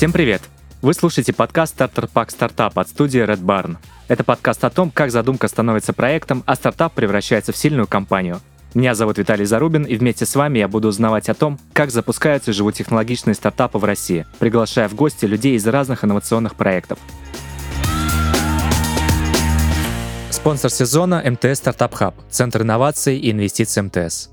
Всем привет! Вы слушаете подкаст «Стартер Пак Стартап» от студии Red Barn. Это подкаст о том, как задумка становится проектом, а стартап превращается в сильную компанию. Меня зовут Виталий Зарубин, и вместе с вами я буду узнавать о том, как запускаются и живут технологичные стартапы в России, приглашая в гости людей из разных инновационных проектов. Спонсор сезона – МТС Стартап Хаб, Центр инноваций и инвестиций МТС.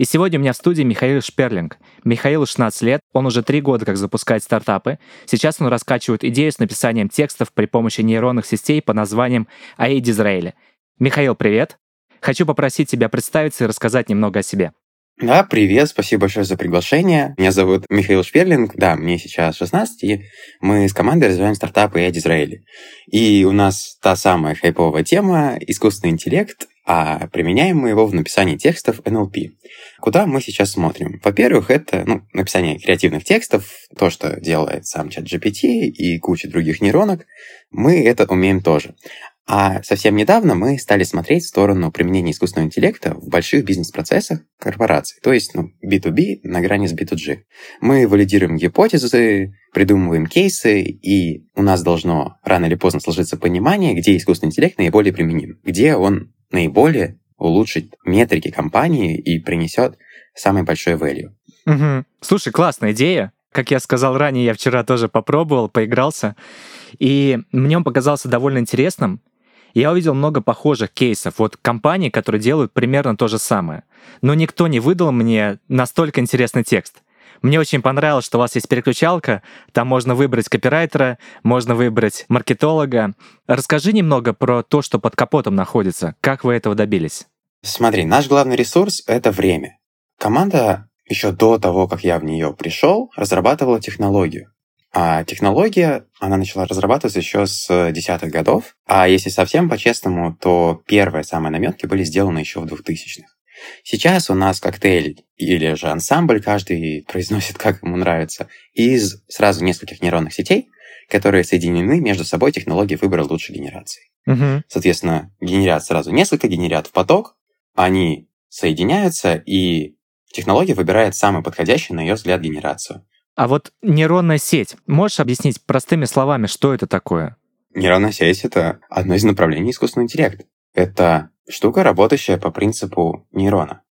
И сегодня у меня в студии Михаил Шперлинг. Михаилу 16 лет, он уже три года как запускает стартапы. Сейчас он раскачивает идею с написанием текстов при помощи нейронных сетей по названием AI Disraeli. Михаил, привет! Хочу попросить тебя представиться и рассказать немного о себе. Да, привет, спасибо большое за приглашение. Меня зовут Михаил Шперлинг, да, мне сейчас 16, и мы с командой развиваем стартапы AI Disraeli. И у нас та самая хайповая тема — искусственный интеллект а применяем мы его в написании текстов NLP. Куда мы сейчас смотрим? Во-первых, это ну, написание креативных текстов, то, что делает сам чат GPT и куча других нейронок, мы это умеем тоже. А совсем недавно мы стали смотреть в сторону применения искусственного интеллекта в больших бизнес-процессах корпораций, то есть ну, B2B на грани с B2G. Мы валидируем гипотезы, придумываем кейсы, и у нас должно рано или поздно сложиться понимание, где искусственный интеллект наиболее применим, где он наиболее улучшит метрики компании и принесет самый большой value. Угу. Слушай, классная идея. Как я сказал ранее, я вчера тоже попробовал, поигрался, и мне он показался довольно интересным. Я увидел много похожих кейсов, вот компаний, которые делают примерно то же самое. Но никто не выдал мне настолько интересный текст. Мне очень понравилось, что у вас есть переключалка, там можно выбрать копирайтера, можно выбрать маркетолога. Расскажи немного про то, что под капотом находится. Как вы этого добились? Смотри, наш главный ресурс — это время. Команда еще до того, как я в нее пришел, разрабатывала технологию. А технология, она начала разрабатываться еще с десятых годов. А если совсем по-честному, то первые самые наметки были сделаны еще в 2000-х. Сейчас у нас коктейль или же ансамбль, каждый произносит, как ему нравится, из сразу нескольких нейронных сетей, которые соединены между собой технологией выбора лучшей генерации. Угу. Соответственно, генерят сразу несколько, генерят в поток, они соединяются, и технология выбирает самую подходящую, на ее взгляд, генерацию. А вот нейронная сеть, можешь объяснить простыми словами, что это такое? Нейронная сеть — это одно из направлений искусственного интеллекта. Это штука, работающая по принципу нейрона,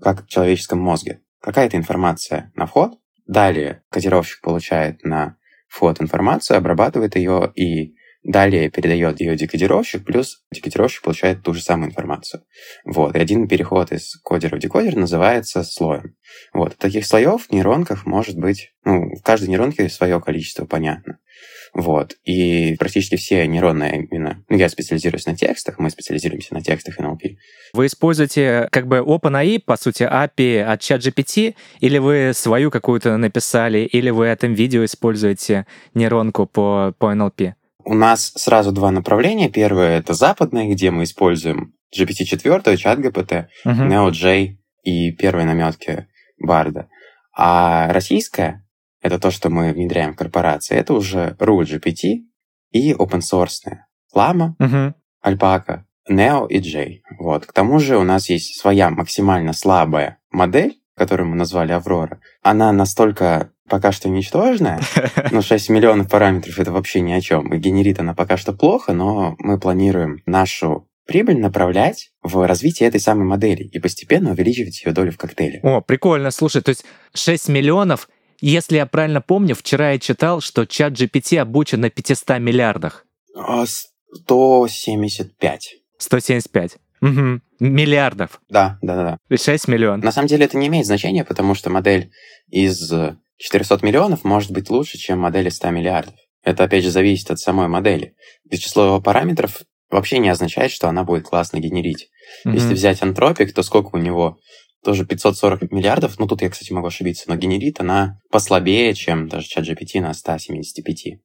как в человеческом мозге. Какая-то информация на вход, далее кодировщик получает на вход информацию, обрабатывает ее и далее передает ее декодировщик, плюс декодировщик получает ту же самую информацию. Вот. И один переход из кодера в декодер называется слоем. Вот. Таких слоев в нейронках может быть, ну, в каждой нейронке свое количество, понятно. Вот. И практически все нейронные именно... Ну, я специализируюсь на текстах, мы специализируемся на текстах NLP. Вы используете как бы OpenAI, по сути, API от ChatGPT, или вы свою какую-то написали, или вы этом видео используете нейронку по, по NLP? У нас сразу два направления. Первое — это западное, где мы используем GPT-4, ChatGPT, uh-huh. NeoJ и первые наметки Барда. А российское это то, что мы внедряем в корпорации, это уже RUL GPT и open source. Uh-huh. Alpaca, Neo и J. Вот. К тому же у нас есть своя максимально слабая модель, которую мы назвали Аврора. Она настолько пока что ничтожная, но 6 миллионов параметров это вообще ни о чем. И генерит она пока что плохо, но мы планируем нашу прибыль направлять в развитие этой самой модели и постепенно увеличивать ее долю в коктейле. О, прикольно. Слушай, то есть 6 миллионов если я правильно помню, вчера я читал, что чат GPT обучен на 500 миллиардах. 175. 175. Угу. Миллиардов. Да, да, да. 6 миллионов. На самом деле это не имеет значения, потому что модель из 400 миллионов может быть лучше, чем модель из 100 миллиардов. Это, опять же, зависит от самой модели. Ведь число его параметров вообще не означает, что она будет классно генерить. Mm-hmm. Если взять антропик, то сколько у него тоже 540 миллиардов, ну тут я, кстати, могу ошибиться, но генерит она послабее, чем даже чат GPT на 175.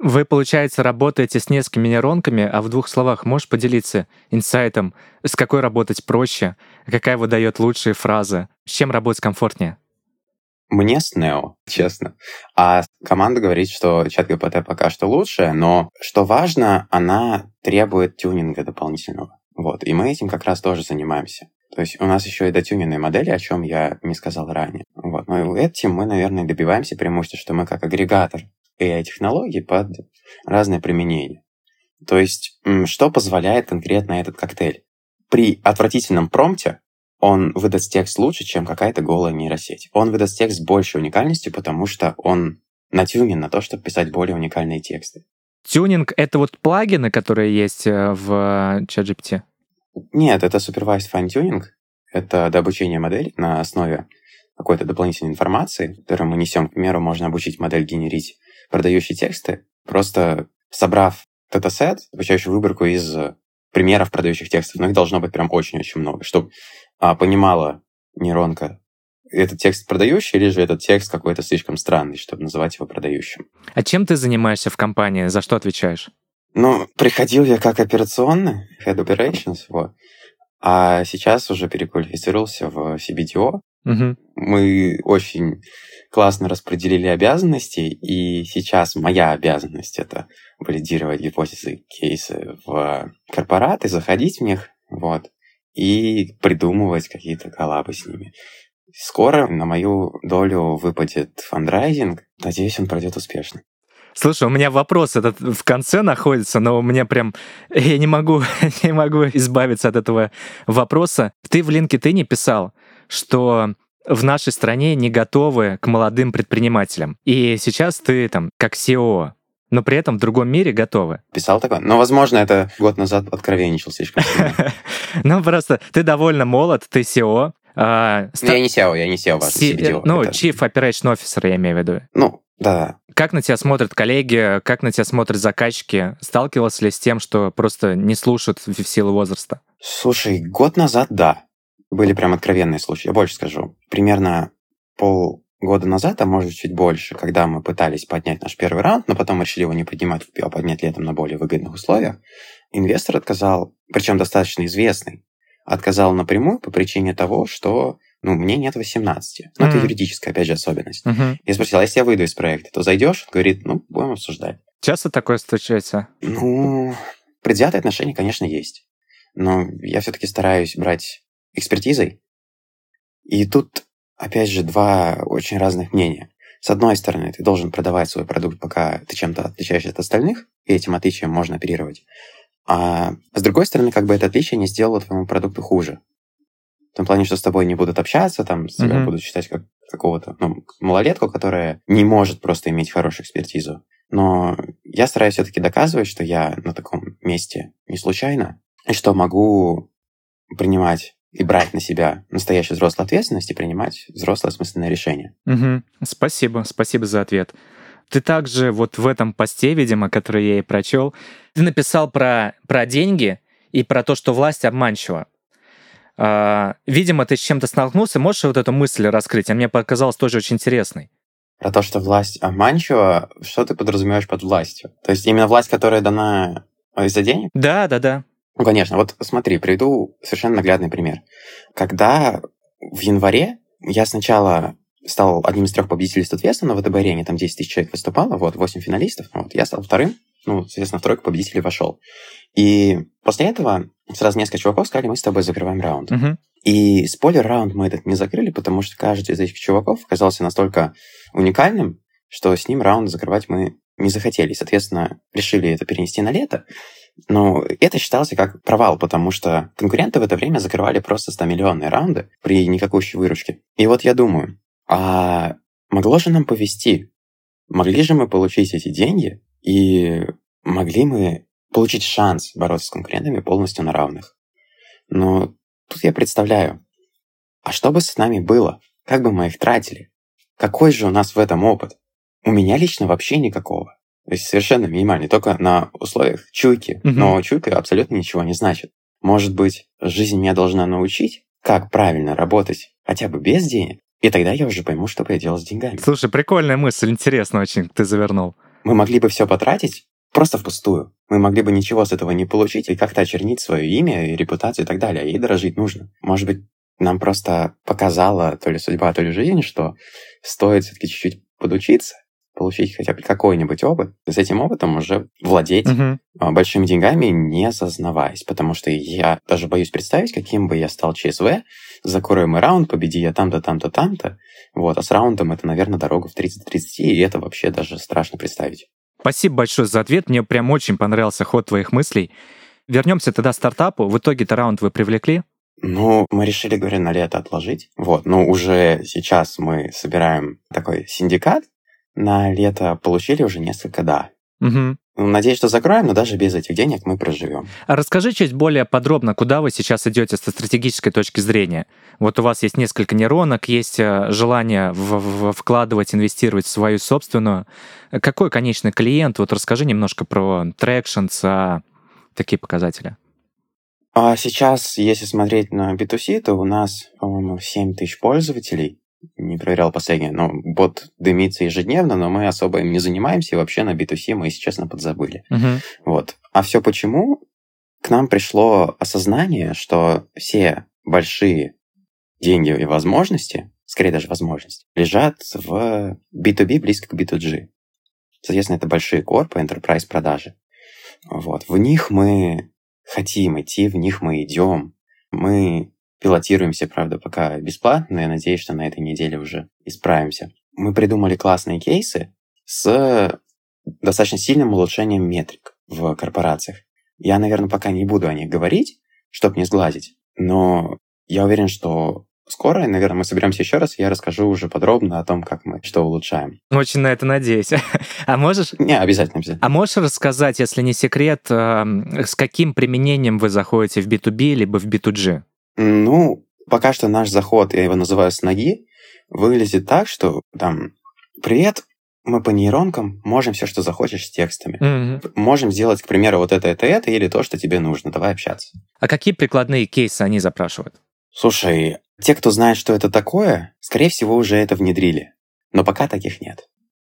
Вы, получается, работаете с несколькими нейронками, а в двух словах можешь поделиться инсайтом, с какой работать проще, какая выдает лучшие фразы, с чем работать комфортнее? Мне с Neo, честно. А команда говорит, что чат GPT пока что лучше, но что важно, она требует тюнинга дополнительного. Вот, и мы этим как раз тоже занимаемся. То есть у нас еще и дотюненные модели, о чем я не сказал ранее. Вот. Но этим мы, наверное, добиваемся преимущества, что мы как агрегатор AI-технологий под разные применения. То есть, что позволяет конкретно этот коктейль? При отвратительном промпте он выдаст текст лучше, чем какая-то голая нейросеть. Он выдаст текст с большей уникальностью, потому что он натюнен на то, чтобы писать более уникальные тексты. Тюнинг — это вот плагины, которые есть э, в э, ChatGPT? Нет, это supervised fine-tuning. Это дообучение модели на основе какой-то дополнительной информации, которую мы несем. К примеру, можно обучить модель генерить продающие тексты, просто собрав датасет, обучающую выборку из примеров продающих текстов. Но их должно быть прям очень-очень много, чтобы а, понимала нейронка, этот текст продающий или же этот текст какой-то слишком странный, чтобы называть его продающим. А чем ты занимаешься в компании? За что отвечаешь? Ну, приходил я как операционный, head operations, вот. А сейчас уже переквалифицировался в CBDO. Угу. Мы очень классно распределили обязанности, и сейчас моя обязанность — это валидировать гипотезы, кейсы в корпораты, заходить в них, вот, и придумывать какие-то коллабы с ними. Скоро на мою долю выпадет фандрайзинг. Надеюсь, он пройдет успешно. Слушай, у меня вопрос этот в конце находится, но у меня прям... Я не могу, не могу избавиться от этого вопроса. Ты в LinkedIn писал, что в нашей стране не готовы к молодым предпринимателям. И сейчас ты там как SEO, но при этом в другом мире готовы. Писал такое? Но, возможно, это год назад откровенничал слишком. Ну, просто ты довольно молод, ты SEO. А, ну, я не SEO, я не SEO ваш Ну, Chief Operation Officer, я имею в виду. Ну, да. Как на тебя смотрят коллеги, как на тебя смотрят заказчики? Сталкивался ли с тем, что просто не слушают в силу возраста? Слушай, год назад, да. Были прям откровенные случаи. Я больше скажу. Примерно полгода назад, а может чуть больше, когда мы пытались поднять наш первый раунд, но потом решили его не поднимать, а поднять летом на более выгодных условиях, инвестор отказал, причем достаточно известный, отказал напрямую по причине того, что ну, мне нет 18. Ну, mm-hmm. это юридическая, опять же, особенность. Mm-hmm. Я спросил, а если я выйду из проекта, то зайдешь? Он говорит, ну, будем обсуждать. Часто такое случается? Ну, предвзятые отношения, конечно, есть. Но я все-таки стараюсь брать экспертизой. И тут, опять же, два очень разных мнения. С одной стороны, ты должен продавать свой продукт, пока ты чем-то отличаешься от остальных, и этим отличием можно оперировать. А с другой стороны, как бы это отличие не сделало твоему продукту хуже. В том плане, что с тобой не будут общаться, там, с тебя mm-hmm. будут считать как какого-то ну, малолетку, которая не может просто иметь хорошую экспертизу. Но я стараюсь все-таки доказывать, что я на таком месте не случайно, и что могу принимать и брать на себя настоящую взрослую ответственность и принимать взрослое осмысленное решение. Угу. Спасибо, спасибо за ответ. Ты также вот в этом посте, видимо, который я и прочел, ты написал про, про деньги и про то, что власть обманчива. А, видимо, ты с чем-то столкнулся. Можешь вот эту мысль раскрыть? А мне показалось тоже очень интересной. Про то, что власть обманчива, что ты подразумеваешь под властью? То есть именно власть, которая дана из-за денег? Да, да, да. Ну, конечно. Вот смотри, приведу совершенно наглядный пример. Когда в январе я сначала стал одним из трех победителей статвеста на ВТБ-арене, там 10 тысяч человек выступало, вот, 8 финалистов, вот, я стал вторым, ну, соответственно, в тройку победителей вошел. И после этого сразу несколько чуваков сказали, мы с тобой закрываем раунд. Uh-huh. И спойлер-раунд мы этот не закрыли, потому что каждый из этих чуваков оказался настолько уникальным, что с ним раунд закрывать мы не захотели. Соответственно, решили это перенести на лето. Но это считалось как провал, потому что конкуренты в это время закрывали просто 100-миллионные раунды при никакущей выручке. И вот я думаю, а могло же нам повести? Могли же мы получить эти деньги и могли мы получить шанс бороться с конкурентами полностью на равных? Но тут я представляю, а что бы с нами было? Как бы мы их тратили? Какой же у нас в этом опыт? У меня лично вообще никакого. То есть совершенно минимальный, только на условиях чуйки. Угу. Но чуйка абсолютно ничего не значит. Может быть, жизнь меня должна научить, как правильно работать хотя бы без денег, и тогда я уже пойму, что бы я делал с деньгами. Слушай, прикольная мысль, интересно очень, ты завернул. Мы могли бы все потратить просто впустую. Мы могли бы ничего с этого не получить и как-то очернить свое имя и репутацию и так далее. Ей дорожить нужно. Может быть, нам просто показала то ли судьба, то ли жизнь, что стоит все-таки чуть-чуть подучиться, получить хотя бы какой-нибудь опыт, и с этим опытом уже владеть а, большими деньгами, не сознаваясь. Потому что я даже боюсь представить, каким бы я стал ЧСВ, закрою мой раунд, победи я там-то, там-то, там-то. Вот, а с раундом это, наверное, дорога в 30-30, и это вообще даже страшно представить. Спасибо большое за ответ. Мне прям очень понравился ход твоих мыслей. Вернемся тогда к стартапу. В итоге-то раунд вы привлекли? Ну, мы решили, говорю, на лето отложить. Вот, но уже сейчас мы собираем такой синдикат. На лето получили уже несколько «да». Ну, Надеюсь, что закроем, но даже без этих денег мы проживем. А расскажи чуть более подробно, куда вы сейчас идете со стратегической точки зрения. Вот у вас есть несколько нейронок, есть э, желание в- в- вкладывать, инвестировать в свою собственную. Какой конечный клиент? Вот расскажи немножко про tractions, а, такие показатели. А сейчас, если смотреть на B2C, то у нас, по-моему, 7 тысяч пользователей. Не проверял последнее, но бот дымится ежедневно, но мы особо им не занимаемся, и вообще на B2C мы, если честно, подзабыли. Мгм. Вот. А все почему? К нам пришло осознание, что все большие деньги и возможности, скорее даже возможности, лежат в B2B близко к B2G. Соответственно, это большие корпы, enterprise продажи. Вот. В них мы хотим идти, в них мы идем. Мы пилотируемся, правда, пока бесплатно, но я надеюсь, что на этой неделе уже исправимся. Мы придумали классные кейсы с достаточно сильным улучшением метрик в корпорациях. Я, наверное, пока не буду о них говорить, чтобы не сглазить, но я уверен, что скоро, наверное, мы соберемся еще раз, и я расскажу уже подробно о том, как мы что улучшаем. Очень на это надеюсь. А можешь Не, обязательно, обязательно. А можешь рассказать, если не секрет, эм, с каким применением вы заходите в B2B либо в B2G? Ну, пока что наш заход, я его называю с ноги, выглядит так, что там «Привет, мы по нейронкам можем все, что захочешь с текстами. Мгм. Можем сделать, к примеру, вот это, это, это, или то, что тебе нужно. Давай общаться». А какие прикладные кейсы они запрашивают? Слушай, те, кто знает, что это такое, скорее всего, уже это внедрили. Но пока таких нет.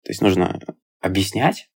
То есть нужно объяснять,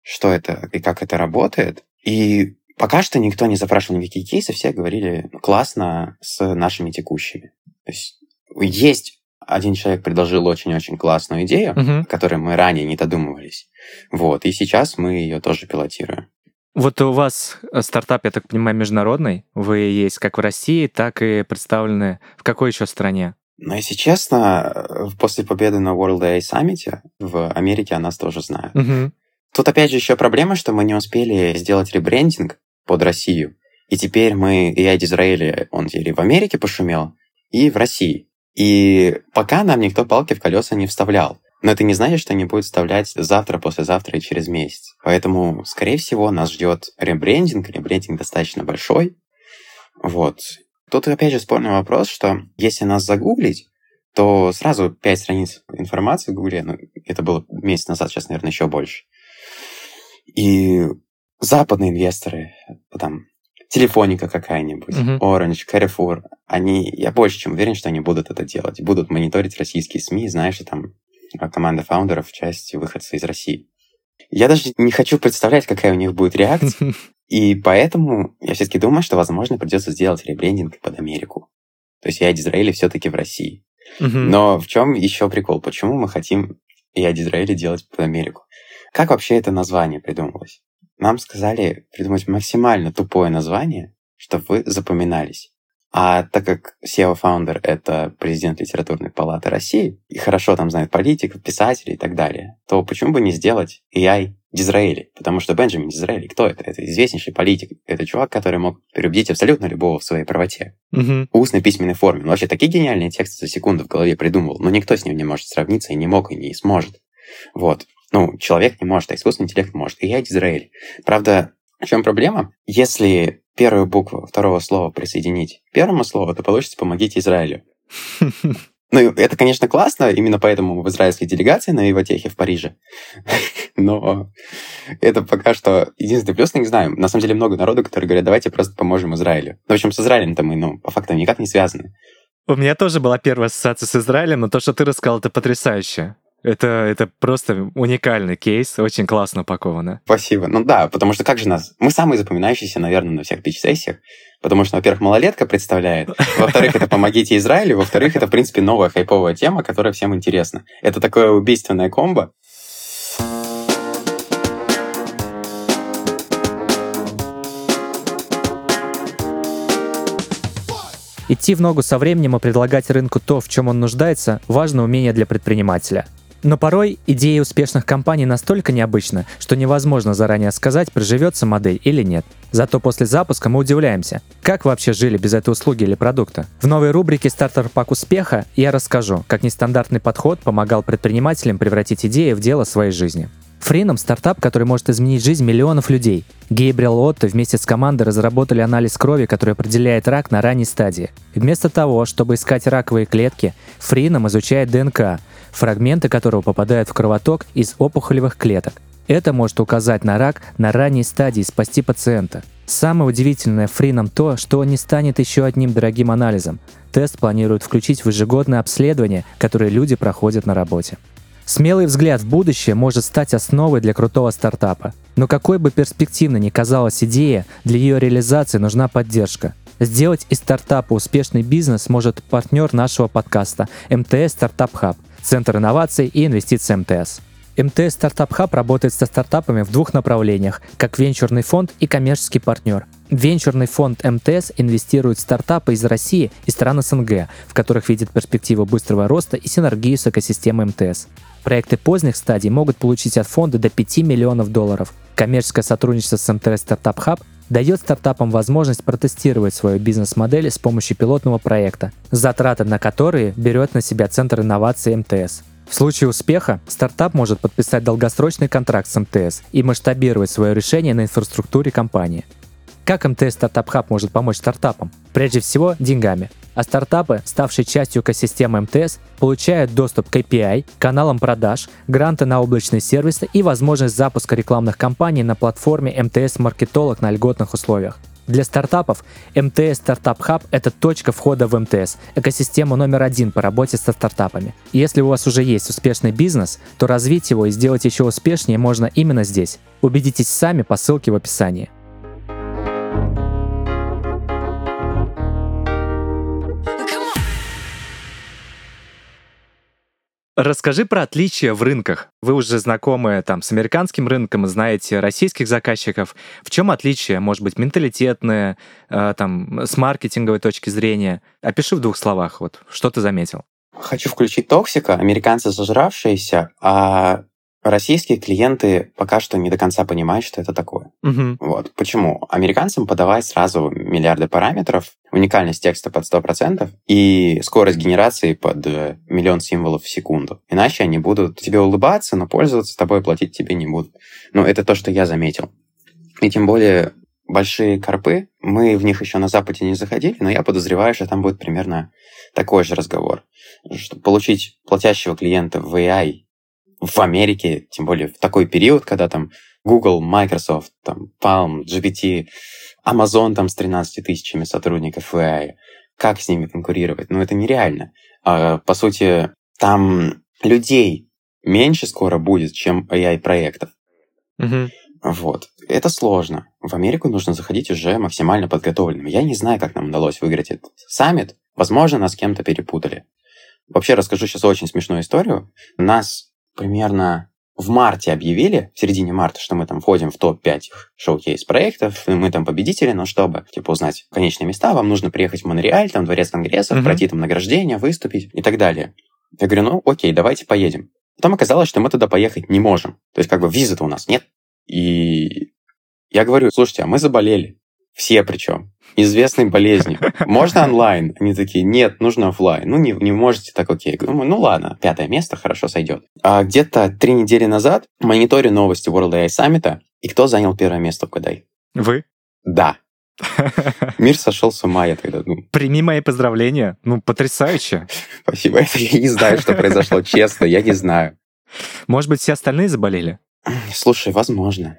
что это и как это работает. И пока что никто не запрашивал никакие кейсы, все говорили «Ну, классно с нашими текущими. То есть есть один человек предложил очень-очень классную идею, о которой мы ранее не додумывались. Вот, и сейчас мы ее тоже пилотируем. Вот у вас э, стартап, я так понимаю, международный. Вы есть как в России, так и представлены в какой еще стране? Но, если честно, э, после победы на World AI Summit в Америке о нас тоже знают. Мгм. Тут опять же еще проблема, что мы не успели сделать ребрендинг под Россию. И теперь мы, и я Израиля, он теперь в Америке пошумел, и в России. И пока нам никто палки в колеса не вставлял. Но это не значит, что не будет вставлять завтра, послезавтра и через месяц. Поэтому, скорее всего, нас ждет ребрендинг. Ребрендинг достаточно большой. Вот. Тут опять же спорный вопрос, что если нас загуглить, то сразу пять страниц информации в Гугле, ну, это было месяц назад, сейчас, наверное, еще больше. И западные инвесторы, там, Телефоника какая-нибудь, Мгм. Orange, Carrefour, они, я больше чем уверен, что они будут это делать. Будут мониторить российские СМИ, знаешь, что там а, команда фаундеров, часть выходца из России. Я даже не хочу представлять, какая у них будет реакция, и поэтому я все-таки думаю, что, возможно, придется сделать ребрендинг под Америку. То есть я Израиле все-таки в России. Мгм. Но в чем еще прикол? Почему мы хотим я Израиле делать под Америку? Как вообще это название придумалось? Нам сказали придумать максимально тупое название, чтобы вы запоминались. А так как SEO-фаундер — это президент литературной палаты России, и хорошо там знает политиков, писателей и так далее, то почему бы не сделать AI Дизраэли? Потому что Бенджамин Дизраэли, кто это? Это известнейший политик. Это чувак, который мог переубедить абсолютно любого в своей правоте Мгм. устной письменной форме. Он вообще такие гениальные тексты за секунду в голове придумывал, но никто с ним не может сравниться и не мог, и не сможет. Вот. Ну, человек не может, а искусственный интеллект может. И я Израиль. Правда, в чем проблема? Если первую букву второго слова присоединить к первому слову, то получится «помогите Израилю». Ну, это, конечно, классно, именно поэтому мы в израильской делегации на Ивотехе в Париже. Но это пока что единственный плюс, не знаю. На самом деле много народу, которые говорят, давайте просто поможем Израилю. В общем, с Израилем-то мы, ну, по факту никак не связаны. У меня тоже была первая ассоциация с Израилем, но то, что ты рассказал, это потрясающе. Это, это просто уникальный кейс, очень классно упаковано. Спасибо. Ну да, потому что как же нас... Мы самые запоминающиеся, наверное, на всех пич-сессиях, потому что, во-первых, малолетка представляет, во-вторых, это «Помогите Израилю», во-вторых, это, в принципе, новая хайповая тема, которая всем интересна. Это такое убийственное комбо. Идти в ногу со временем и предлагать рынку то, в чем он нуждается, важно умение для предпринимателя – но порой идеи успешных компаний настолько необычны, что невозможно заранее сказать, приживется модель или нет. Зато после запуска мы удивляемся, как вообще жили без этой услуги или продукта. В новой рубрике «Стартер пак успеха» я расскажу, как нестандартный подход помогал предпринимателям превратить идеи в дело своей жизни. Фрином — стартап, который может изменить жизнь миллионов людей. Гейбриэл Отто вместе с командой разработали анализ крови, который определяет рак на ранней стадии. Вместо того, чтобы искать раковые клетки, Фрином изучает ДНК, фрагменты которого попадают в кровоток из опухолевых клеток. Это может указать на рак на ранней стадии и спасти пациента. Самое удивительное Фрином то, что он не станет еще одним дорогим анализом. Тест планируют включить в ежегодное обследование, которое люди проходят на работе. Смелый взгляд в будущее может стать основой для крутого стартапа. Но какой бы перспективной ни казалась идея, для ее реализации нужна поддержка. Сделать из стартапа успешный бизнес может партнер нашего подкаста МТС Стартап Хаб, Центр инноваций и инвестиций МТС. МТС Стартап Хаб работает со стартапами в двух направлениях, как венчурный фонд и коммерческий партнер. Венчурный фонд МТС инвестирует в стартапы из России и стран СНГ, в которых видит перспективу быстрого роста и синергию с экосистемой МТС. Проекты поздних стадий могут получить от фонда до 5 миллионов долларов. Коммерческое сотрудничество с МТС Startup Hub дает стартапам возможность протестировать свою бизнес-модель с помощью пилотного проекта, затраты на которые берет на себя Центр инноваций МТС. В случае успеха стартап может подписать долгосрочный контракт с МТС и масштабировать свое решение на инфраструктуре компании. Как МТС Стартап Хаб может помочь стартапам? Прежде всего, деньгами а стартапы, ставшие частью экосистемы МТС, получают доступ к API, каналам продаж, гранты на облачные сервисы и возможность запуска рекламных кампаний на платформе МТС Маркетолог на льготных условиях. Для стартапов МТС Стартап Хаб – это точка входа в МТС, экосистему номер один по работе со стартапами. Если у вас уже есть успешный бизнес, то развить его и сделать еще успешнее можно именно здесь. Убедитесь сами по ссылке в описании. Расскажи про отличия в рынках. Вы уже знакомы там с американским рынком, знаете российских заказчиков. В чем отличие? Может быть, менталитетное, э, там, с маркетинговой точки зрения? Опиши в двух словах, вот, что ты заметил. Хочу включить токсика. Американцы зажравшиеся, а Российские клиенты пока что не до конца понимают, что это такое. Угу. Вот. Почему? Американцам подавать сразу миллиарды параметров, уникальность текста под 100% и скорость генерации под э, миллион символов в секунду. Иначе они будут тебе улыбаться, но пользоваться тобой платить тебе не будут. Ну, это то, что я заметил. И тем более большие корпы, мы в них еще на Западе не заходили, но я подозреваю, что там будет примерно такой же разговор. Чтобы получить платящего клиента в AI в Америке, тем более в такой период, когда там Google, Microsoft, там Palm, GPT, Amazon там с 13 тысячами сотрудников AI, как с ними конкурировать? Ну, это нереально. А, по сути, там людей меньше скоро будет, чем AI-проектов. Угу. Вот. Это сложно. В Америку нужно заходить уже максимально подготовленным. Я не знаю, как нам удалось выиграть этот саммит. Возможно, нас с кем-то перепутали. Вообще расскажу сейчас очень смешную историю. Нас примерно в марте объявили, в середине марта, что мы там входим в топ-5 шоу-кейс проектов, и мы там победители, но чтобы, типа, узнать конечные места, вам нужно приехать в Монреаль, там, дворец конгрессов, mm-hmm. пройти там награждение, выступить и так далее. Я говорю, ну, окей, давайте поедем. Потом оказалось, что мы туда поехать не можем. То есть, как бы, визы-то у нас нет. И я говорю, слушайте, а мы заболели. Все причем известной болезнью. Можно онлайн? Они такие, нет, нужно офлайн. Ну, не, не можете, так окей. Думаю, ну ладно, пятое место, хорошо сойдет. А где-то три недели назад мониторю новости World AI Summit, и кто занял первое место, угадай? Вы? Да. Мир сошел с ума, я тогда думаю. Прими мои поздравления. Ну, потрясающе. Спасибо. Это я не знаю, что произошло, честно, я не знаю. Может быть, все остальные заболели? Слушай, возможно.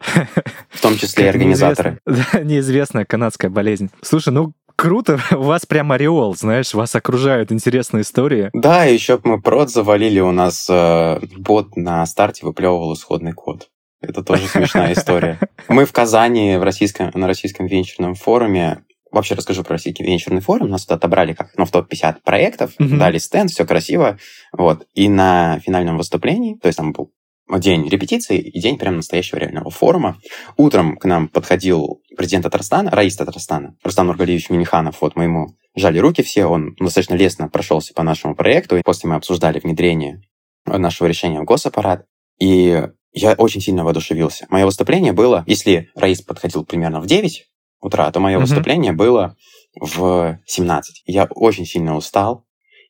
В том числе и организаторы. Да, неизвестная канадская болезнь. Слушай, ну круто, у вас прям ореол, знаешь, вас окружают интересные истории. Да, еще мы прод завалили, у нас э, бот на старте выплевывал исходный код. Это тоже смешная история. Мы в Казани в российском, на российском венчурном форуме Вообще расскажу про российский венчурный форум. Нас тут отобрали как ну, в топ-50 проектов, mm-hmm. дали стенд, все красиво. Вот. И на финальном выступлении, то есть там был день репетиции и день прям настоящего реального форума. Утром к нам подходил президент Татарстана, Раис Татарстана, Рустам Нургалиевич Миниханов, вот мы ему жали руки все, он достаточно лестно прошелся по нашему проекту, и после мы обсуждали внедрение нашего решения в госаппарат, и я очень сильно воодушевился. Мое выступление было, если Раис подходил примерно в 9 утра, то мое mm-hmm. выступление было в 17. Я очень сильно устал,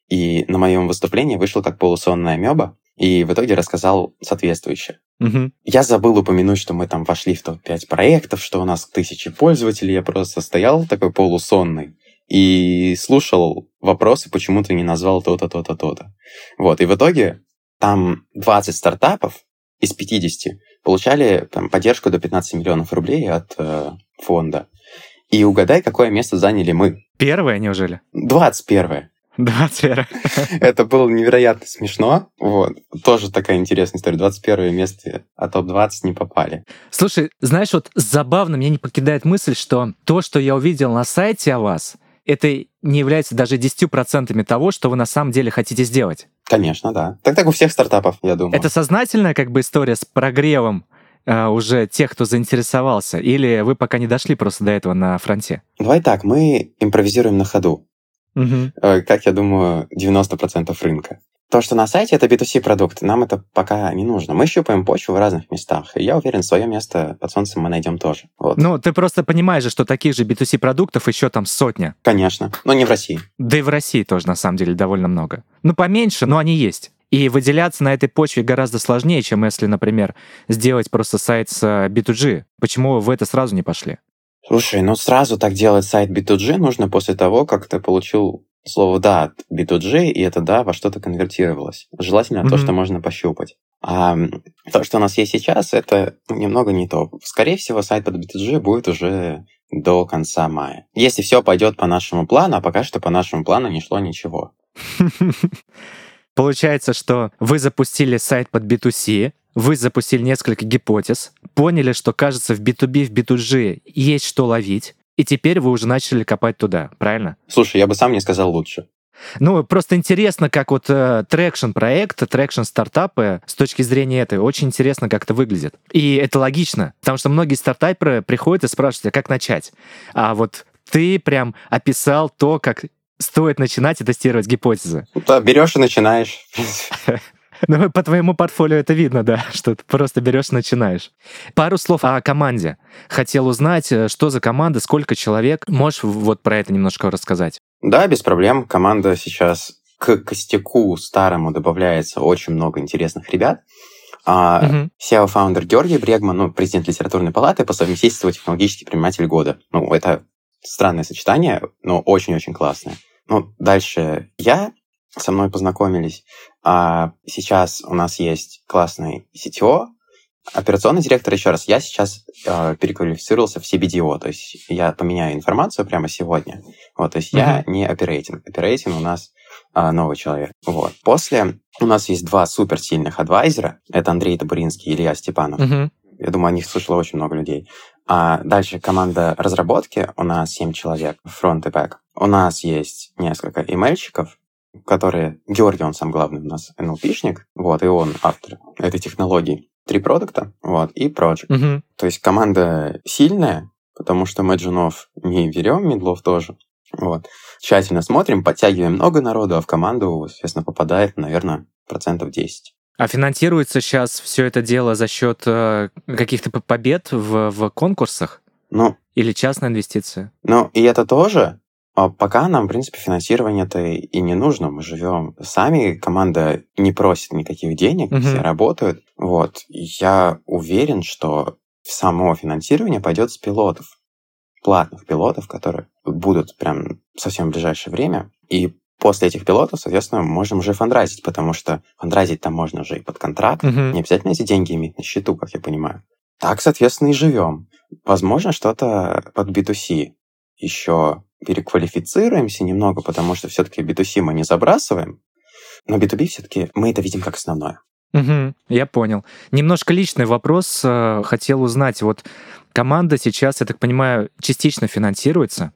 и на моем выступлении вышел как полусонная меба, и в итоге рассказал соответствующее. Угу. Я забыл упомянуть, что мы там вошли в топ-5 проектов, что у нас тысячи пользователей. Я просто стоял такой полусонный и слушал вопросы, почему ты не назвал то-то, то-то, то-то. Вот, и в итоге там 20 стартапов из 50 получали там, поддержку до 15 миллионов рублей от э, фонда. И угадай, какое место заняли мы. Первое, неужели? 21 21 Это было невероятно смешно. Вот. Тоже такая интересная история. 21 место, а топ-20 не попали. Слушай, знаешь, вот забавно, меня не покидает мысль, что то, что я увидел на сайте о вас, это не является даже 10% того, что вы на самом деле хотите сделать. Конечно, да. Так так у всех стартапов, я думаю. Это сознательная как бы история с прогревом э, уже тех, кто заинтересовался, или вы пока не дошли просто до этого на фронте? Давай так, мы импровизируем на ходу. Угу. Как я думаю, 90% рынка. То, что на сайте это B2C продукт, нам это пока не нужно. Мы щупаем почву в разных местах. И я уверен, свое место под солнцем мы найдем тоже. Вот. Ну, ты просто понимаешь же, что таких же B2C продуктов еще там сотня. Конечно. Но не в России. Да и в России тоже, на самом деле, довольно много. Ну, поменьше, но они есть. И выделяться на этой почве гораздо сложнее, чем если, например, сделать просто сайт с B2G. Почему вы это сразу не пошли? Слушай, ну сразу так делать сайт B2G нужно после того, как ты получил слово «да» от B2G, и это «да» во что-то конвертировалось. Желательно mm-hmm. то, что можно пощупать. А то, что у нас есть сейчас, это немного не то. Скорее всего, сайт под B2G будет уже до конца мая. Если все пойдет по нашему плану, а пока что по нашему плану не шло ничего. Получается, что вы запустили сайт под B2C, вы запустили несколько гипотез, поняли, что, кажется, в B2B, в B2G есть что ловить, и теперь вы уже начали копать туда, правильно? Слушай, я бы сам не сказал лучше. Ну, просто интересно, как вот э, traction проект, traction стартапы с точки зрения этой, очень интересно, как это выглядит. И это логично, потому что многие стартаперы приходят и спрашивают, а как начать? А вот ты прям описал то, как стоит начинать и тестировать гипотезы. Да, берешь и начинаешь. Ну, по твоему портфолио это видно, да, что ты просто берешь, начинаешь. Пару слов о команде. Хотел узнать, э, что за команда, сколько человек. Можешь вот про это немножко рассказать? Да, без проблем. Команда сейчас к костяку старому добавляется очень много интересных ребят. А uh-huh. SEO-фаундер Георгий Брегман, ну, президент литературной палаты, по совместительству технологический предприниматель года. Ну, это странное сочетание, но очень-очень классное. Ну, дальше я, со мной познакомились. А сейчас у нас есть классный CTO, операционный директор, еще раз, я сейчас э, переквалифицировался в CBDO, то есть я поменяю информацию прямо сегодня. Вот, то есть mm-hmm. я не оперейтинг. Оперейтинг у нас э, новый человек. Вот. После у нас есть два суперсильных адвайзера. Это Андрей Табуринский и Илья Степанов. Mm-hmm. Я думаю, о них слышало очень много людей. А дальше команда разработки. У нас 7 человек, фронт и бэк. У нас есть несколько имейльщиков, которые... Георгий, он сам главный у нас NLP-шник, вот, и он автор этой технологии. Три продукта, вот, и project. Mm-hmm. То есть команда сильная, потому что мы джунов не берем, медлов тоже. Вот. Тщательно смотрим, подтягиваем много народу, а в команду, соответственно, попадает, наверное, процентов 10. А финансируется сейчас все это дело за счет э, каких-то побед в, в конкурсах? Ну, Или частная инвестиция? Ну, и это тоже, а пока нам, в принципе, финансирование-то и не нужно. Мы живем сами, команда не просит никаких денег, Мгм. все работают. Вот. Я уверен, что само финансирование пойдет с пилотов, платных пилотов, которые будут прям совсем в ближайшее время. И после этих пилотов, соответственно, можем уже фандрайзить, потому что фандрайзить там можно уже и под контракт. Мгм. Не обязательно эти деньги иметь на счету, как я понимаю. Так, соответственно, и живем. Возможно, что-то под B2C еще переквалифицируемся немного, потому что все-таки B2C мы не забрасываем, но B2B все-таки мы это видим как основное. Мгм, я понял. Немножко личный вопрос. э, Хотел узнать, вот команда сейчас, я так понимаю, частично финансируется.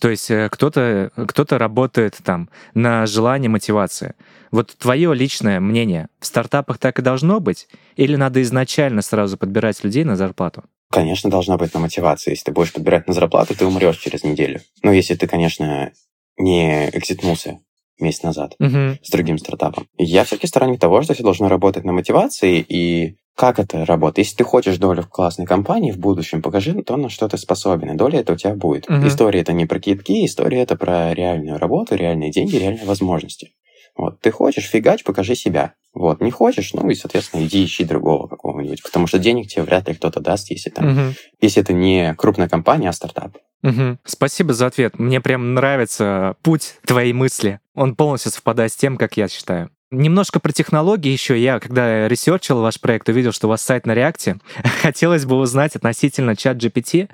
То есть э, кто-то кто работает там на желание мотивации. Вот твое личное мнение, в стартапах так и должно быть? Или надо изначально сразу подбирать людей на зарплату? Конечно, должна быть на мотивации. Если ты будешь подбирать на зарплату, ты умрешь через неделю. Ну, если ты, конечно, не экзитнулся месяц назад uh-huh. с другим стартапом. Я все-таки сторонник того, что все должно работать на мотивации, и как это работает? Если ты хочешь долю в классной компании в будущем, покажи то, на что ты способен, и доля это у тебя будет. Uh-huh. История это не про китки, история это про реальную работу, реальные деньги, реальные возможности. Вот, ты хочешь, фигач, покажи себя. Вот, не хочешь, ну и, соответственно, иди ищи другого какого-нибудь, потому что денег тебе вряд ли кто-то даст, если там, угу. если это не крупная компания, а стартап. Угу. Спасибо за ответ. Мне прям нравится путь твоей мысли. Он полностью совпадает с тем, как я считаю. Немножко про технологии еще. Я, когда ресерчил ваш проект, увидел, что у вас сайт на реакте. Хотелось бы узнать относительно ChatGPT,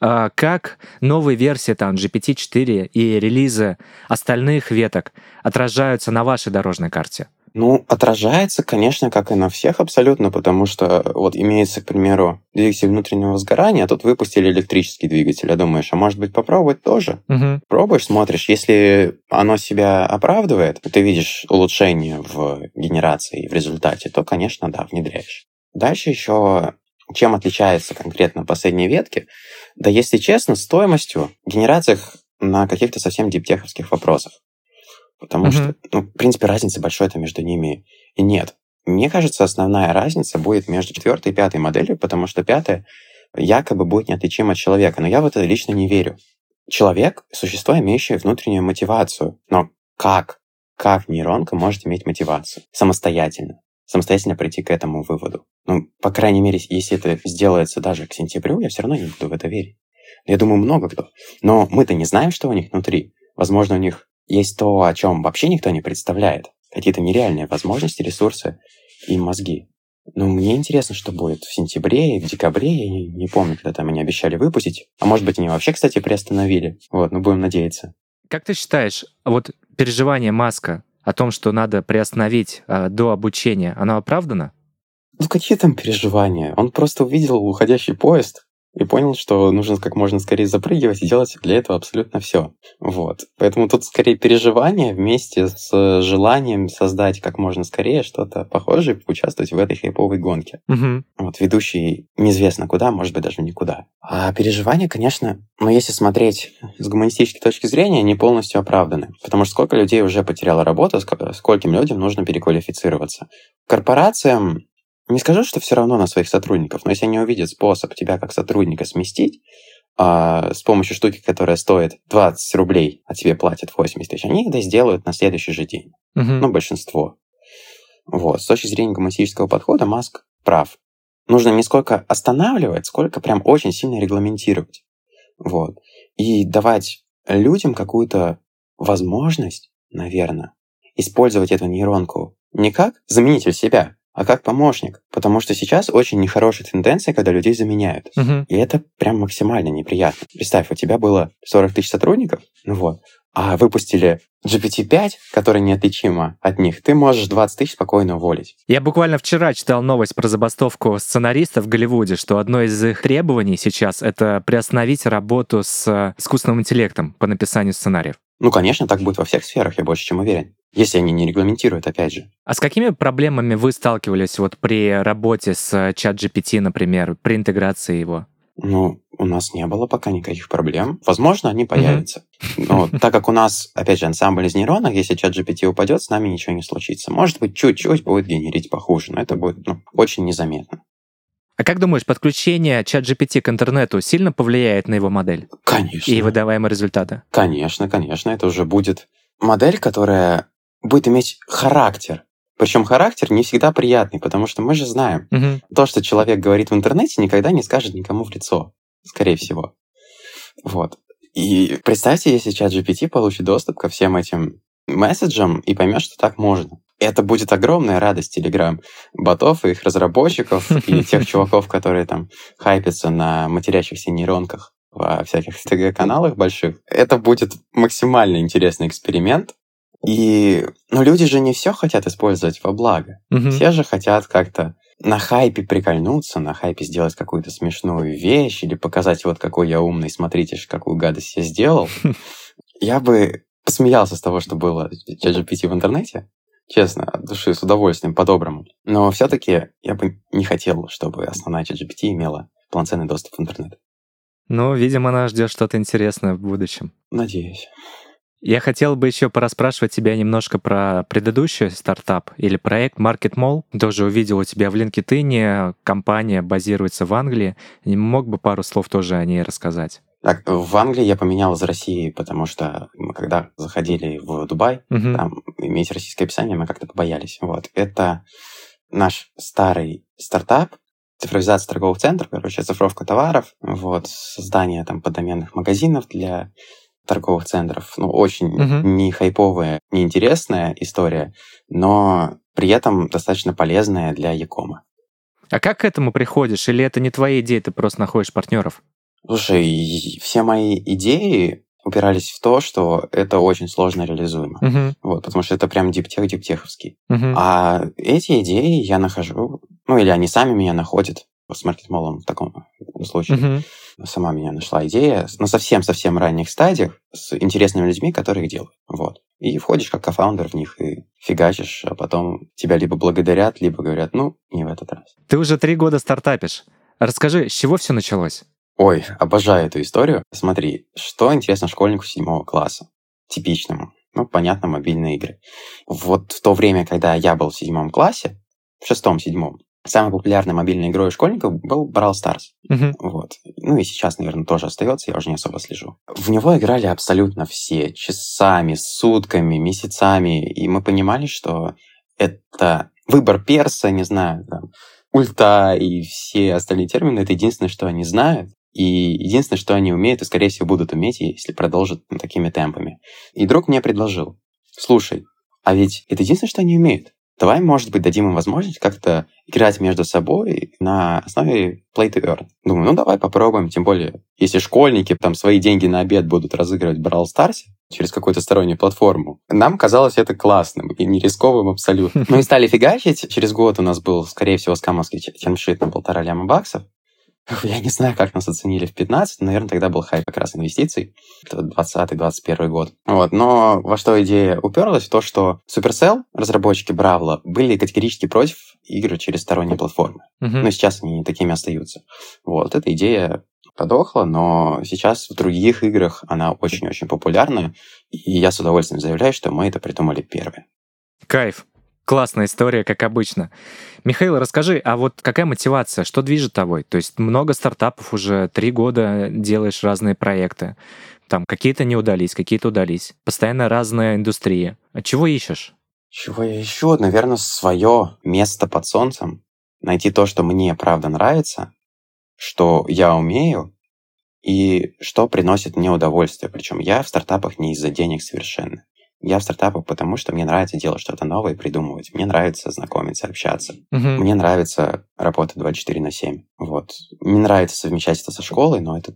а, как новые версии там GPT-4 и релизы остальных веток отражаются на вашей дорожной карте. Ну, отражается, конечно, как и на всех абсолютно, потому что вот имеется, к примеру, двигатель внутреннего сгорания, а тут выпустили электрический двигатель, а думаешь, а может быть попробовать тоже? Угу. Пробуешь, смотришь, если оно себя оправдывает, ты видишь улучшение в генерации в результате, то, конечно, да, внедряешь. Дальше еще чем отличается конкретно последние ветки? Да, если честно, стоимостью генерациях на каких-то совсем диптеховских вопросах. Потому uh-huh. что, ну, в принципе, разницы большой-то между ними и нет. Мне кажется, основная разница будет между четвертой и пятой моделью, потому что пятая якобы будет неотличима от человека. Но я в это лично не верю. Человек — существо, имеющее внутреннюю мотивацию. Но как? Как нейронка может иметь мотивацию? Самостоятельно. Самостоятельно прийти к этому выводу. Ну, по крайней мере, если это сделается даже к сентябрю, я все равно не буду в это верить. Я думаю, много кто. Но мы-то не знаем, что у них внутри. Возможно, у них есть то, о чем вообще никто не представляет. Какие-то нереальные возможности, ресурсы и мозги. Но мне интересно, что будет в сентябре и в декабре. Я не, не помню, когда там они обещали выпустить. А может быть, они вообще, кстати, приостановили. Вот, ну будем надеяться. Как ты считаешь, вот переживание Маска о том, что надо приостановить э, до обучения, оно оправдано? Ну какие там переживания? Он просто увидел уходящий поезд, и понял, что нужно как можно скорее запрыгивать и делать для этого абсолютно все. Вот. Поэтому тут скорее переживание вместе с желанием создать как можно скорее что-то похожее поучаствовать в этой хайповой гонке. Угу. Вот ведущий неизвестно куда, может быть, даже никуда. А переживания, конечно, но если смотреть с гуманистической точки зрения, они полностью оправданы. Потому что сколько людей уже потеряло работу, скольким людям нужно переквалифицироваться. Корпорациям не скажу, что все равно на своих сотрудников, но если они увидят способ тебя как сотрудника сместить, а, с помощью штуки, которая стоит 20 рублей, а тебе платят 80 тысяч, они это сделают на следующий же день. Угу. Ну, большинство. Вот. С точки зрения гуманистического подхода Маск прав. Нужно не сколько останавливать, сколько прям очень сильно регламентировать. Вот. И давать людям какую-то возможность, наверное, использовать эту нейронку не как заменитель себя, а как помощник. Потому что сейчас очень нехорошая тенденция, когда людей заменяют. Угу. И это прям максимально неприятно. Представь, у тебя было 40 тысяч сотрудников, ну вот, а выпустили GPT-5, который неотличимо от них, ты можешь 20 тысяч спокойно уволить. Я буквально вчера читал новость про забастовку сценаристов в Голливуде, что одно из их требований сейчас — это приостановить работу с искусственным интеллектом по написанию сценариев. Ну, конечно, так будет во всех сферах, я больше чем уверен. Если они не регламентируют, опять же. А с какими проблемами вы сталкивались вот при работе с чат GPT, например, при интеграции его? Ну, у нас не было пока никаких проблем. Возможно, они появятся. Mm-hmm. Но так как у нас, опять же, ансамбль из нейронок, если чат GPT упадет, с нами ничего не случится. Может быть, чуть-чуть будет генерить похуже, но это будет ну, очень незаметно. А как думаешь, подключение чат GPT к интернету сильно повлияет на его модель? Конечно. И выдаваемые результаты? Конечно, конечно. Это уже будет модель, которая будет иметь характер. Причем характер не всегда приятный, потому что мы же знаем, угу. то, что человек говорит в интернете, никогда не скажет никому в лицо, скорее всего. Вот. И представьте, если чат GPT получит доступ ко всем этим месседжам и поймет, что так можно. Это будет огромная радость Telegram ботов и их разработчиков и тех чуваков, которые там хайпятся на матерящихся нейронках во всяких ТГ-каналах больших. Это будет максимально интересный эксперимент. И, ну, люди же не все хотят использовать во благо. Угу. Все же хотят как-то на хайпе прикольнуться, на хайпе сделать какую-то смешную вещь или показать, вот какой я умный, смотрите, какую гадость я сделал, я бы посмеялся с того, что было ChatGPT в интернете, честно, от души, с удовольствием, по-доброму. Но все-таки я бы не хотел, чтобы основная ChatGPT имела полноценный доступ в интернет. Ну, видимо, нас ждет что-то интересное в будущем. Надеюсь. Я хотел бы еще пораспрашивать тебя немножко про предыдущий стартап или проект Market Mall. Тоже увидел у тебя в LinkedIn, компания базируется в Англии. Мог бы пару слов тоже о ней рассказать? Так, в Англии я поменял из России, потому что мы когда заходили в Дубай, uh-huh. там иметь российское описание мы как-то побоялись. Вот. Это наш старый стартап, цифровизация торговых центров, короче, цифровка товаров, вот, создание там подоменных магазинов для торговых центров. Ну, очень uh-huh. не хайповая, не интересная история, но при этом достаточно полезная для Якома. А как к этому приходишь? Или это не твои идеи, ты просто находишь партнеров? Слушай, все мои идеи упирались в то, что это очень сложно реализуемо. Uh-huh. Вот, потому что это прям диптех диптеховский. Uh-huh. А эти идеи я нахожу, ну или они сами меня находят с маркетмолом в таком случае. Uh-huh. Сама меня нашла идея на совсем-совсем ранних стадиях с интересными людьми, которые их делают. Вот. И входишь как кофаундер в них и фигачишь, а потом тебя либо благодарят, либо говорят, ну, не в этот раз. Ты уже три года стартапишь. Расскажи, с чего все началось? Ой, обожаю эту историю. Смотри, что интересно школьнику седьмого класса? Типичному. Ну, понятно, мобильные игры. Вот в то время, когда я был в седьмом классе, в шестом-седьмом, самой популярной мобильной игрой у школьников был Brawl Stars. Uh-huh. Вот. Ну и сейчас, наверное, тоже остается, я уже не особо слежу. В него играли абсолютно все, часами, сутками, месяцами, и мы понимали, что это выбор перса, не знаю, там, ульта и все остальные термины, это единственное, что они знают, и единственное, что они умеют, и, скорее всего, будут уметь, если продолжат такими темпами. И друг мне предложил, слушай, а ведь это единственное, что они умеют. Давай, может быть, дадим им возможность как-то играть между собой на основе play to earn. Думаю, ну давай попробуем, тем более, если школьники там свои деньги на обед будут разыгрывать в Brawl Stars через какую-то стороннюю платформу, нам казалось это классным и не рисковым абсолютно. Мы стали фигачить. Через год у нас был, скорее всего, скамовский термшит на полтора ляма баксов. Я не знаю, как нас оценили в 15, наверное, тогда был хайп как раз инвестиций, 20-21 год. Вот. Но во что идея уперлась? В то, что Supercell, разработчики Бравла, были категорически против игр через сторонние платформы. Uh-huh. Но сейчас они такими остаются. Вот. Эта идея подохла, но сейчас в других играх она очень-очень популярна, и я с удовольствием заявляю, что мы это придумали первые. Кайф. Классная история, как обычно. Михаил, расскажи, а вот какая мотивация, что движет тобой? То есть много стартапов уже, три года делаешь разные проекты. Там какие-то не удались, какие-то удались. Постоянно разная индустрия. А чего ищешь? Чего я ищу? Наверное, свое место под солнцем. Найти то, что мне правда нравится, что я умею, и что приносит мне удовольствие. Причем я в стартапах не из-за денег совершенно. Я в стартапах, потому что мне нравится делать что-то новое, придумывать. Мне нравится знакомиться, общаться. Uh-huh. Мне нравится работать 24 на 7. Вот. Мне нравится совмещать это со школой, но это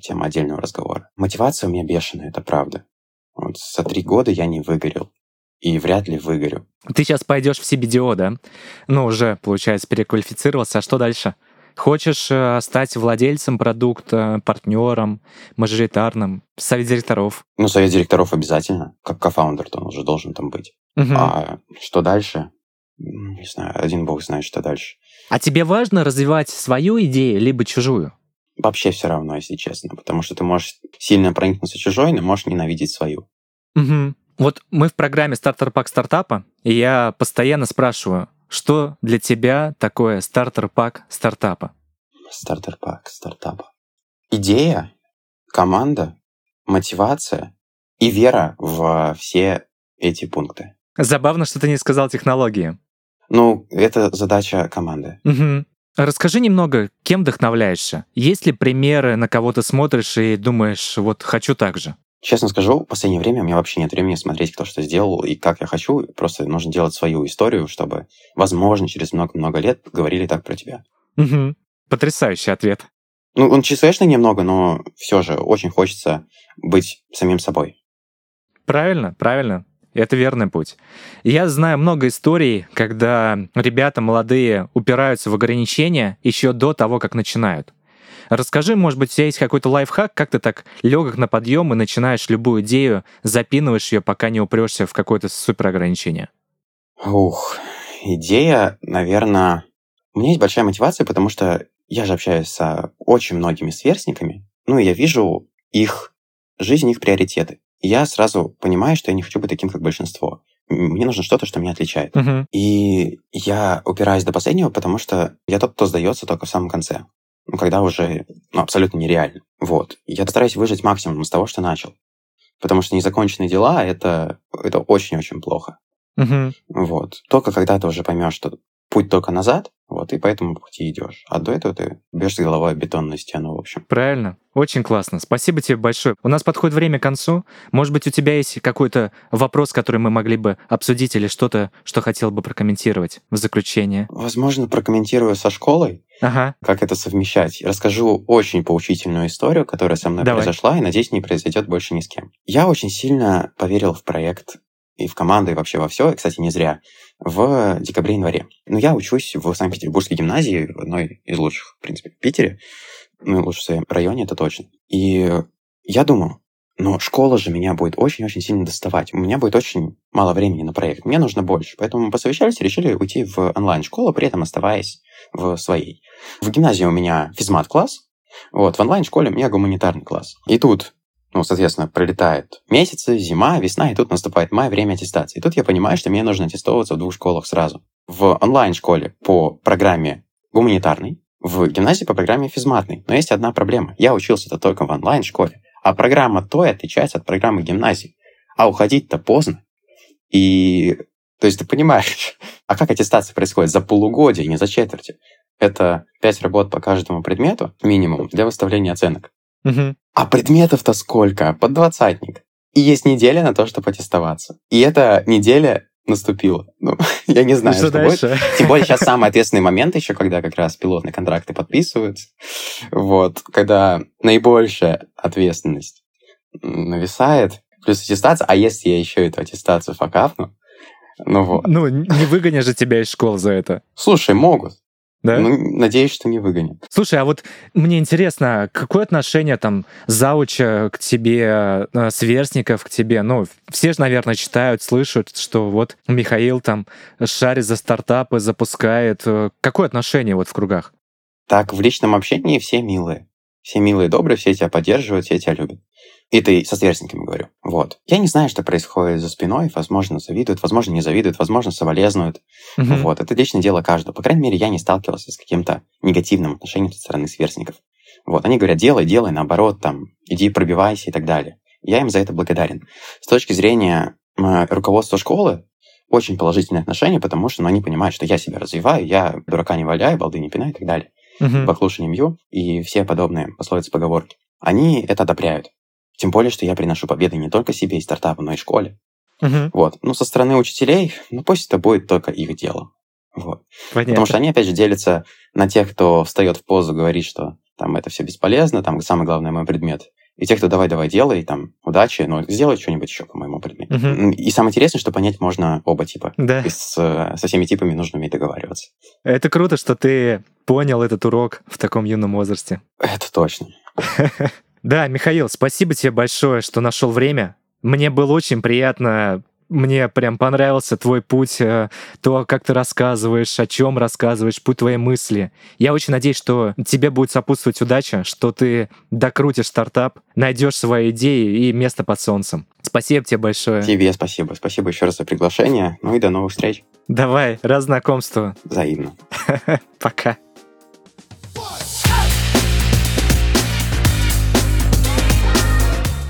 тема отдельного разговора. Мотивация у меня бешеная, это правда. Вот за три года я не выгорел. И вряд ли выгорю. Ты сейчас пойдешь в CBDO, да? Ну, уже, получается, переквалифицировался. А что дальше? Хочешь э, стать владельцем продукта, партнером, мажоритарным, совет директоров? Ну, совет директоров обязательно. Как кофаундер, то он уже должен там быть. Угу. А что дальше? Не знаю, один бог знает, что дальше. А тебе важно развивать свою идею, либо чужую? Вообще все равно, если честно. Потому что ты можешь сильно проникнуться чужой, но можешь ненавидеть свою. Угу. Вот мы в программе «Стартер-пак стартапа», и я постоянно спрашиваю, что для тебя такое стартер-пак стартапа? Стартер-пак стартапа. Идея, команда, мотивация и вера в все эти пункты. Забавно, что ты не сказал технологии. Ну, это задача команды. Угу. Расскажи немного, кем вдохновляешься? Есть ли примеры, на кого ты смотришь и думаешь, вот хочу так же? Честно скажу, в последнее время у меня вообще нет времени смотреть, кто что сделал и как я хочу. Просто нужно делать свою историю, чтобы, возможно, через много-много лет говорили так про тебя. Угу. Потрясающий ответ. Ну, он часовочный немного, но все же очень хочется быть самим собой. Правильно, правильно. Это верный путь. Я знаю много историй, когда ребята молодые упираются в ограничения еще до того, как начинают. Расскажи, может быть, у тебя есть какой-то лайфхак, как ты так легок на подъем и начинаешь любую идею, запинываешь ее, пока не упрешься в какое-то супер ограничение? Ух, идея, наверное... У меня есть большая мотивация, потому что я же общаюсь с очень многими сверстниками, ну и я вижу их жизнь, их приоритеты. И я сразу понимаю, что я не хочу быть таким, как большинство. Мне нужно что-то, что меня отличает. Мгм. И я упираюсь до последнего, потому что я тот, кто сдается только в самом конце. Ну, когда уже ну, абсолютно нереально. Вот. Я стараюсь выжать максимум из того, что начал. Потому что незаконченные дела это, это очень-очень плохо. Мгм. Вот. Только когда ты уже поймешь, что путь только назад, вот, и по этому пути идешь. А до этого ты бьешь с головой в бетонную стену, в общем. Правильно. Очень классно. Спасибо тебе большое. У нас подходит время к концу. Может быть, у тебя есть какой-то вопрос, который мы могли бы обсудить или что-то, что хотел бы прокомментировать в заключение? Возможно, прокомментирую со школой, Ага. как это совмещать. Расскажу очень поучительную историю, которая со мной Давай. произошла, и надеюсь, не произойдет больше ни с кем. Я очень сильно поверил в проект и в команду, и вообще во все, кстати, не зря, в декабре-январе. Но я учусь в Санкт-Петербургской гимназии, одной из лучших, в принципе, в Питере, ну, лучше в своем районе, это точно. И я думал, но школа же меня будет очень-очень сильно доставать. У меня будет очень мало времени на проект. Мне нужно больше. Поэтому мы посовещались и решили уйти в онлайн-школу, при этом оставаясь в своей. В гимназии у меня физмат-класс, вот, в онлайн-школе у меня гуманитарный класс. И тут, ну, соответственно, пролетают месяцы, зима, весна, и тут наступает май, время аттестации. И тут я понимаю, что мне нужно аттестовываться в двух школах сразу. В онлайн-школе по программе гуманитарной, в гимназии по программе физматной. Но есть одна проблема. Я учился-то только в онлайн-школе, а программа той отличается от программы гимназии. А уходить-то поздно. И, то есть ты понимаешь, а как аттестация происходит? За полугодие, не за четверти. Это пять работ по каждому предмету, минимум, для выставления оценок. Мгм. А предметов-то сколько? Под двадцатник. И есть неделя на то, чтобы аттестоваться. И эта неделя наступила. Ну, я не знаю, Что что, будет. Тем более сейчас самый ответственный момент еще, когда как раз пилотные контракты подписываются. Вот. Когда наибольшая ответственность нависает. Плюс аттестация. А если я еще эту аттестацию факапну? Ну вот. Ну, не выгонишь же тебя из школы за это. Слушай, могут. Да? Ну, надеюсь, что не выгонят. Слушай, а вот мне интересно, какое отношение там зауча к тебе, э, сверстников к тебе? Ну, все же, наверное, читают, слышат, что вот Михаил там шарит за стартапы, запускает. Э, Какое отношение вот в кругах? Так, в личном общении все милые. Все милые, добрые, все тебя поддерживают, все тебя любят. И ты со сверстниками говорю. Вот. Я не знаю, что происходит за спиной. Возможно, завидуют, возможно, не завидуют, возможно, соболезнуют. Мгм. Вот. Это личное дело каждого. По крайней мере, я не сталкивался с каким-то негативным отношением со стороны сверстников. Вот. Они говорят, делай, делай, наоборот, там, иди пробивайся и так далее. Я им за это благодарен. С точки зрения м, руководства школы, очень положительное отношение, потому что ну, они понимают, что я себя развиваю, я дурака не валяю, балды не пинаю и так далее. Мгм. баклуши не бью и все подобные пословицы, поговорки. Они это одобряют. Тем более, что я приношу победы не только себе и стартапу, но и школе. Мгм. Вот. Ну, со стороны учителей, ну, пусть это будет только их дело. Вот. Понятно. Потому что они, опять же, делятся на тех, кто встает в позу, говорит, что там это все бесполезно, там самый главный мой предмет. И те, кто давай-давай делай, там, удачи, но сделай что-нибудь еще по моему предмету. М, И самое интересное, что понять можно оба типа. Да. И с, э, со всеми типами нужно уметь договариваться. Это круто, что ты понял этот урок в таком юном возрасте. Это точно. Да, Михаил, спасибо тебе большое, что нашел время. Мне было очень приятно, мне прям понравился твой путь, э, то, как ты рассказываешь, о чем рассказываешь, путь твоей мысли. Я очень надеюсь, что тебе будет сопутствовать удача, что ты докрутишь стартап, найдешь свои идеи и место под солнцем. Спасибо тебе большое. Тебе спасибо. Спасибо еще раз за приглашение. Ну и до новых встреч. Давай, раз знакомство. Взаимно. Пока.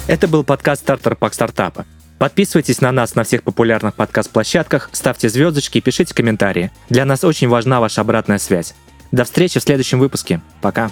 Это был подкаст «Стартер Пак Стартапа». Подписывайтесь на нас на всех популярных подкаст-площадках, ставьте звездочки и пишите комментарии. Для нас очень важна ваша обратная связь. До встречи в следующем выпуске. Пока.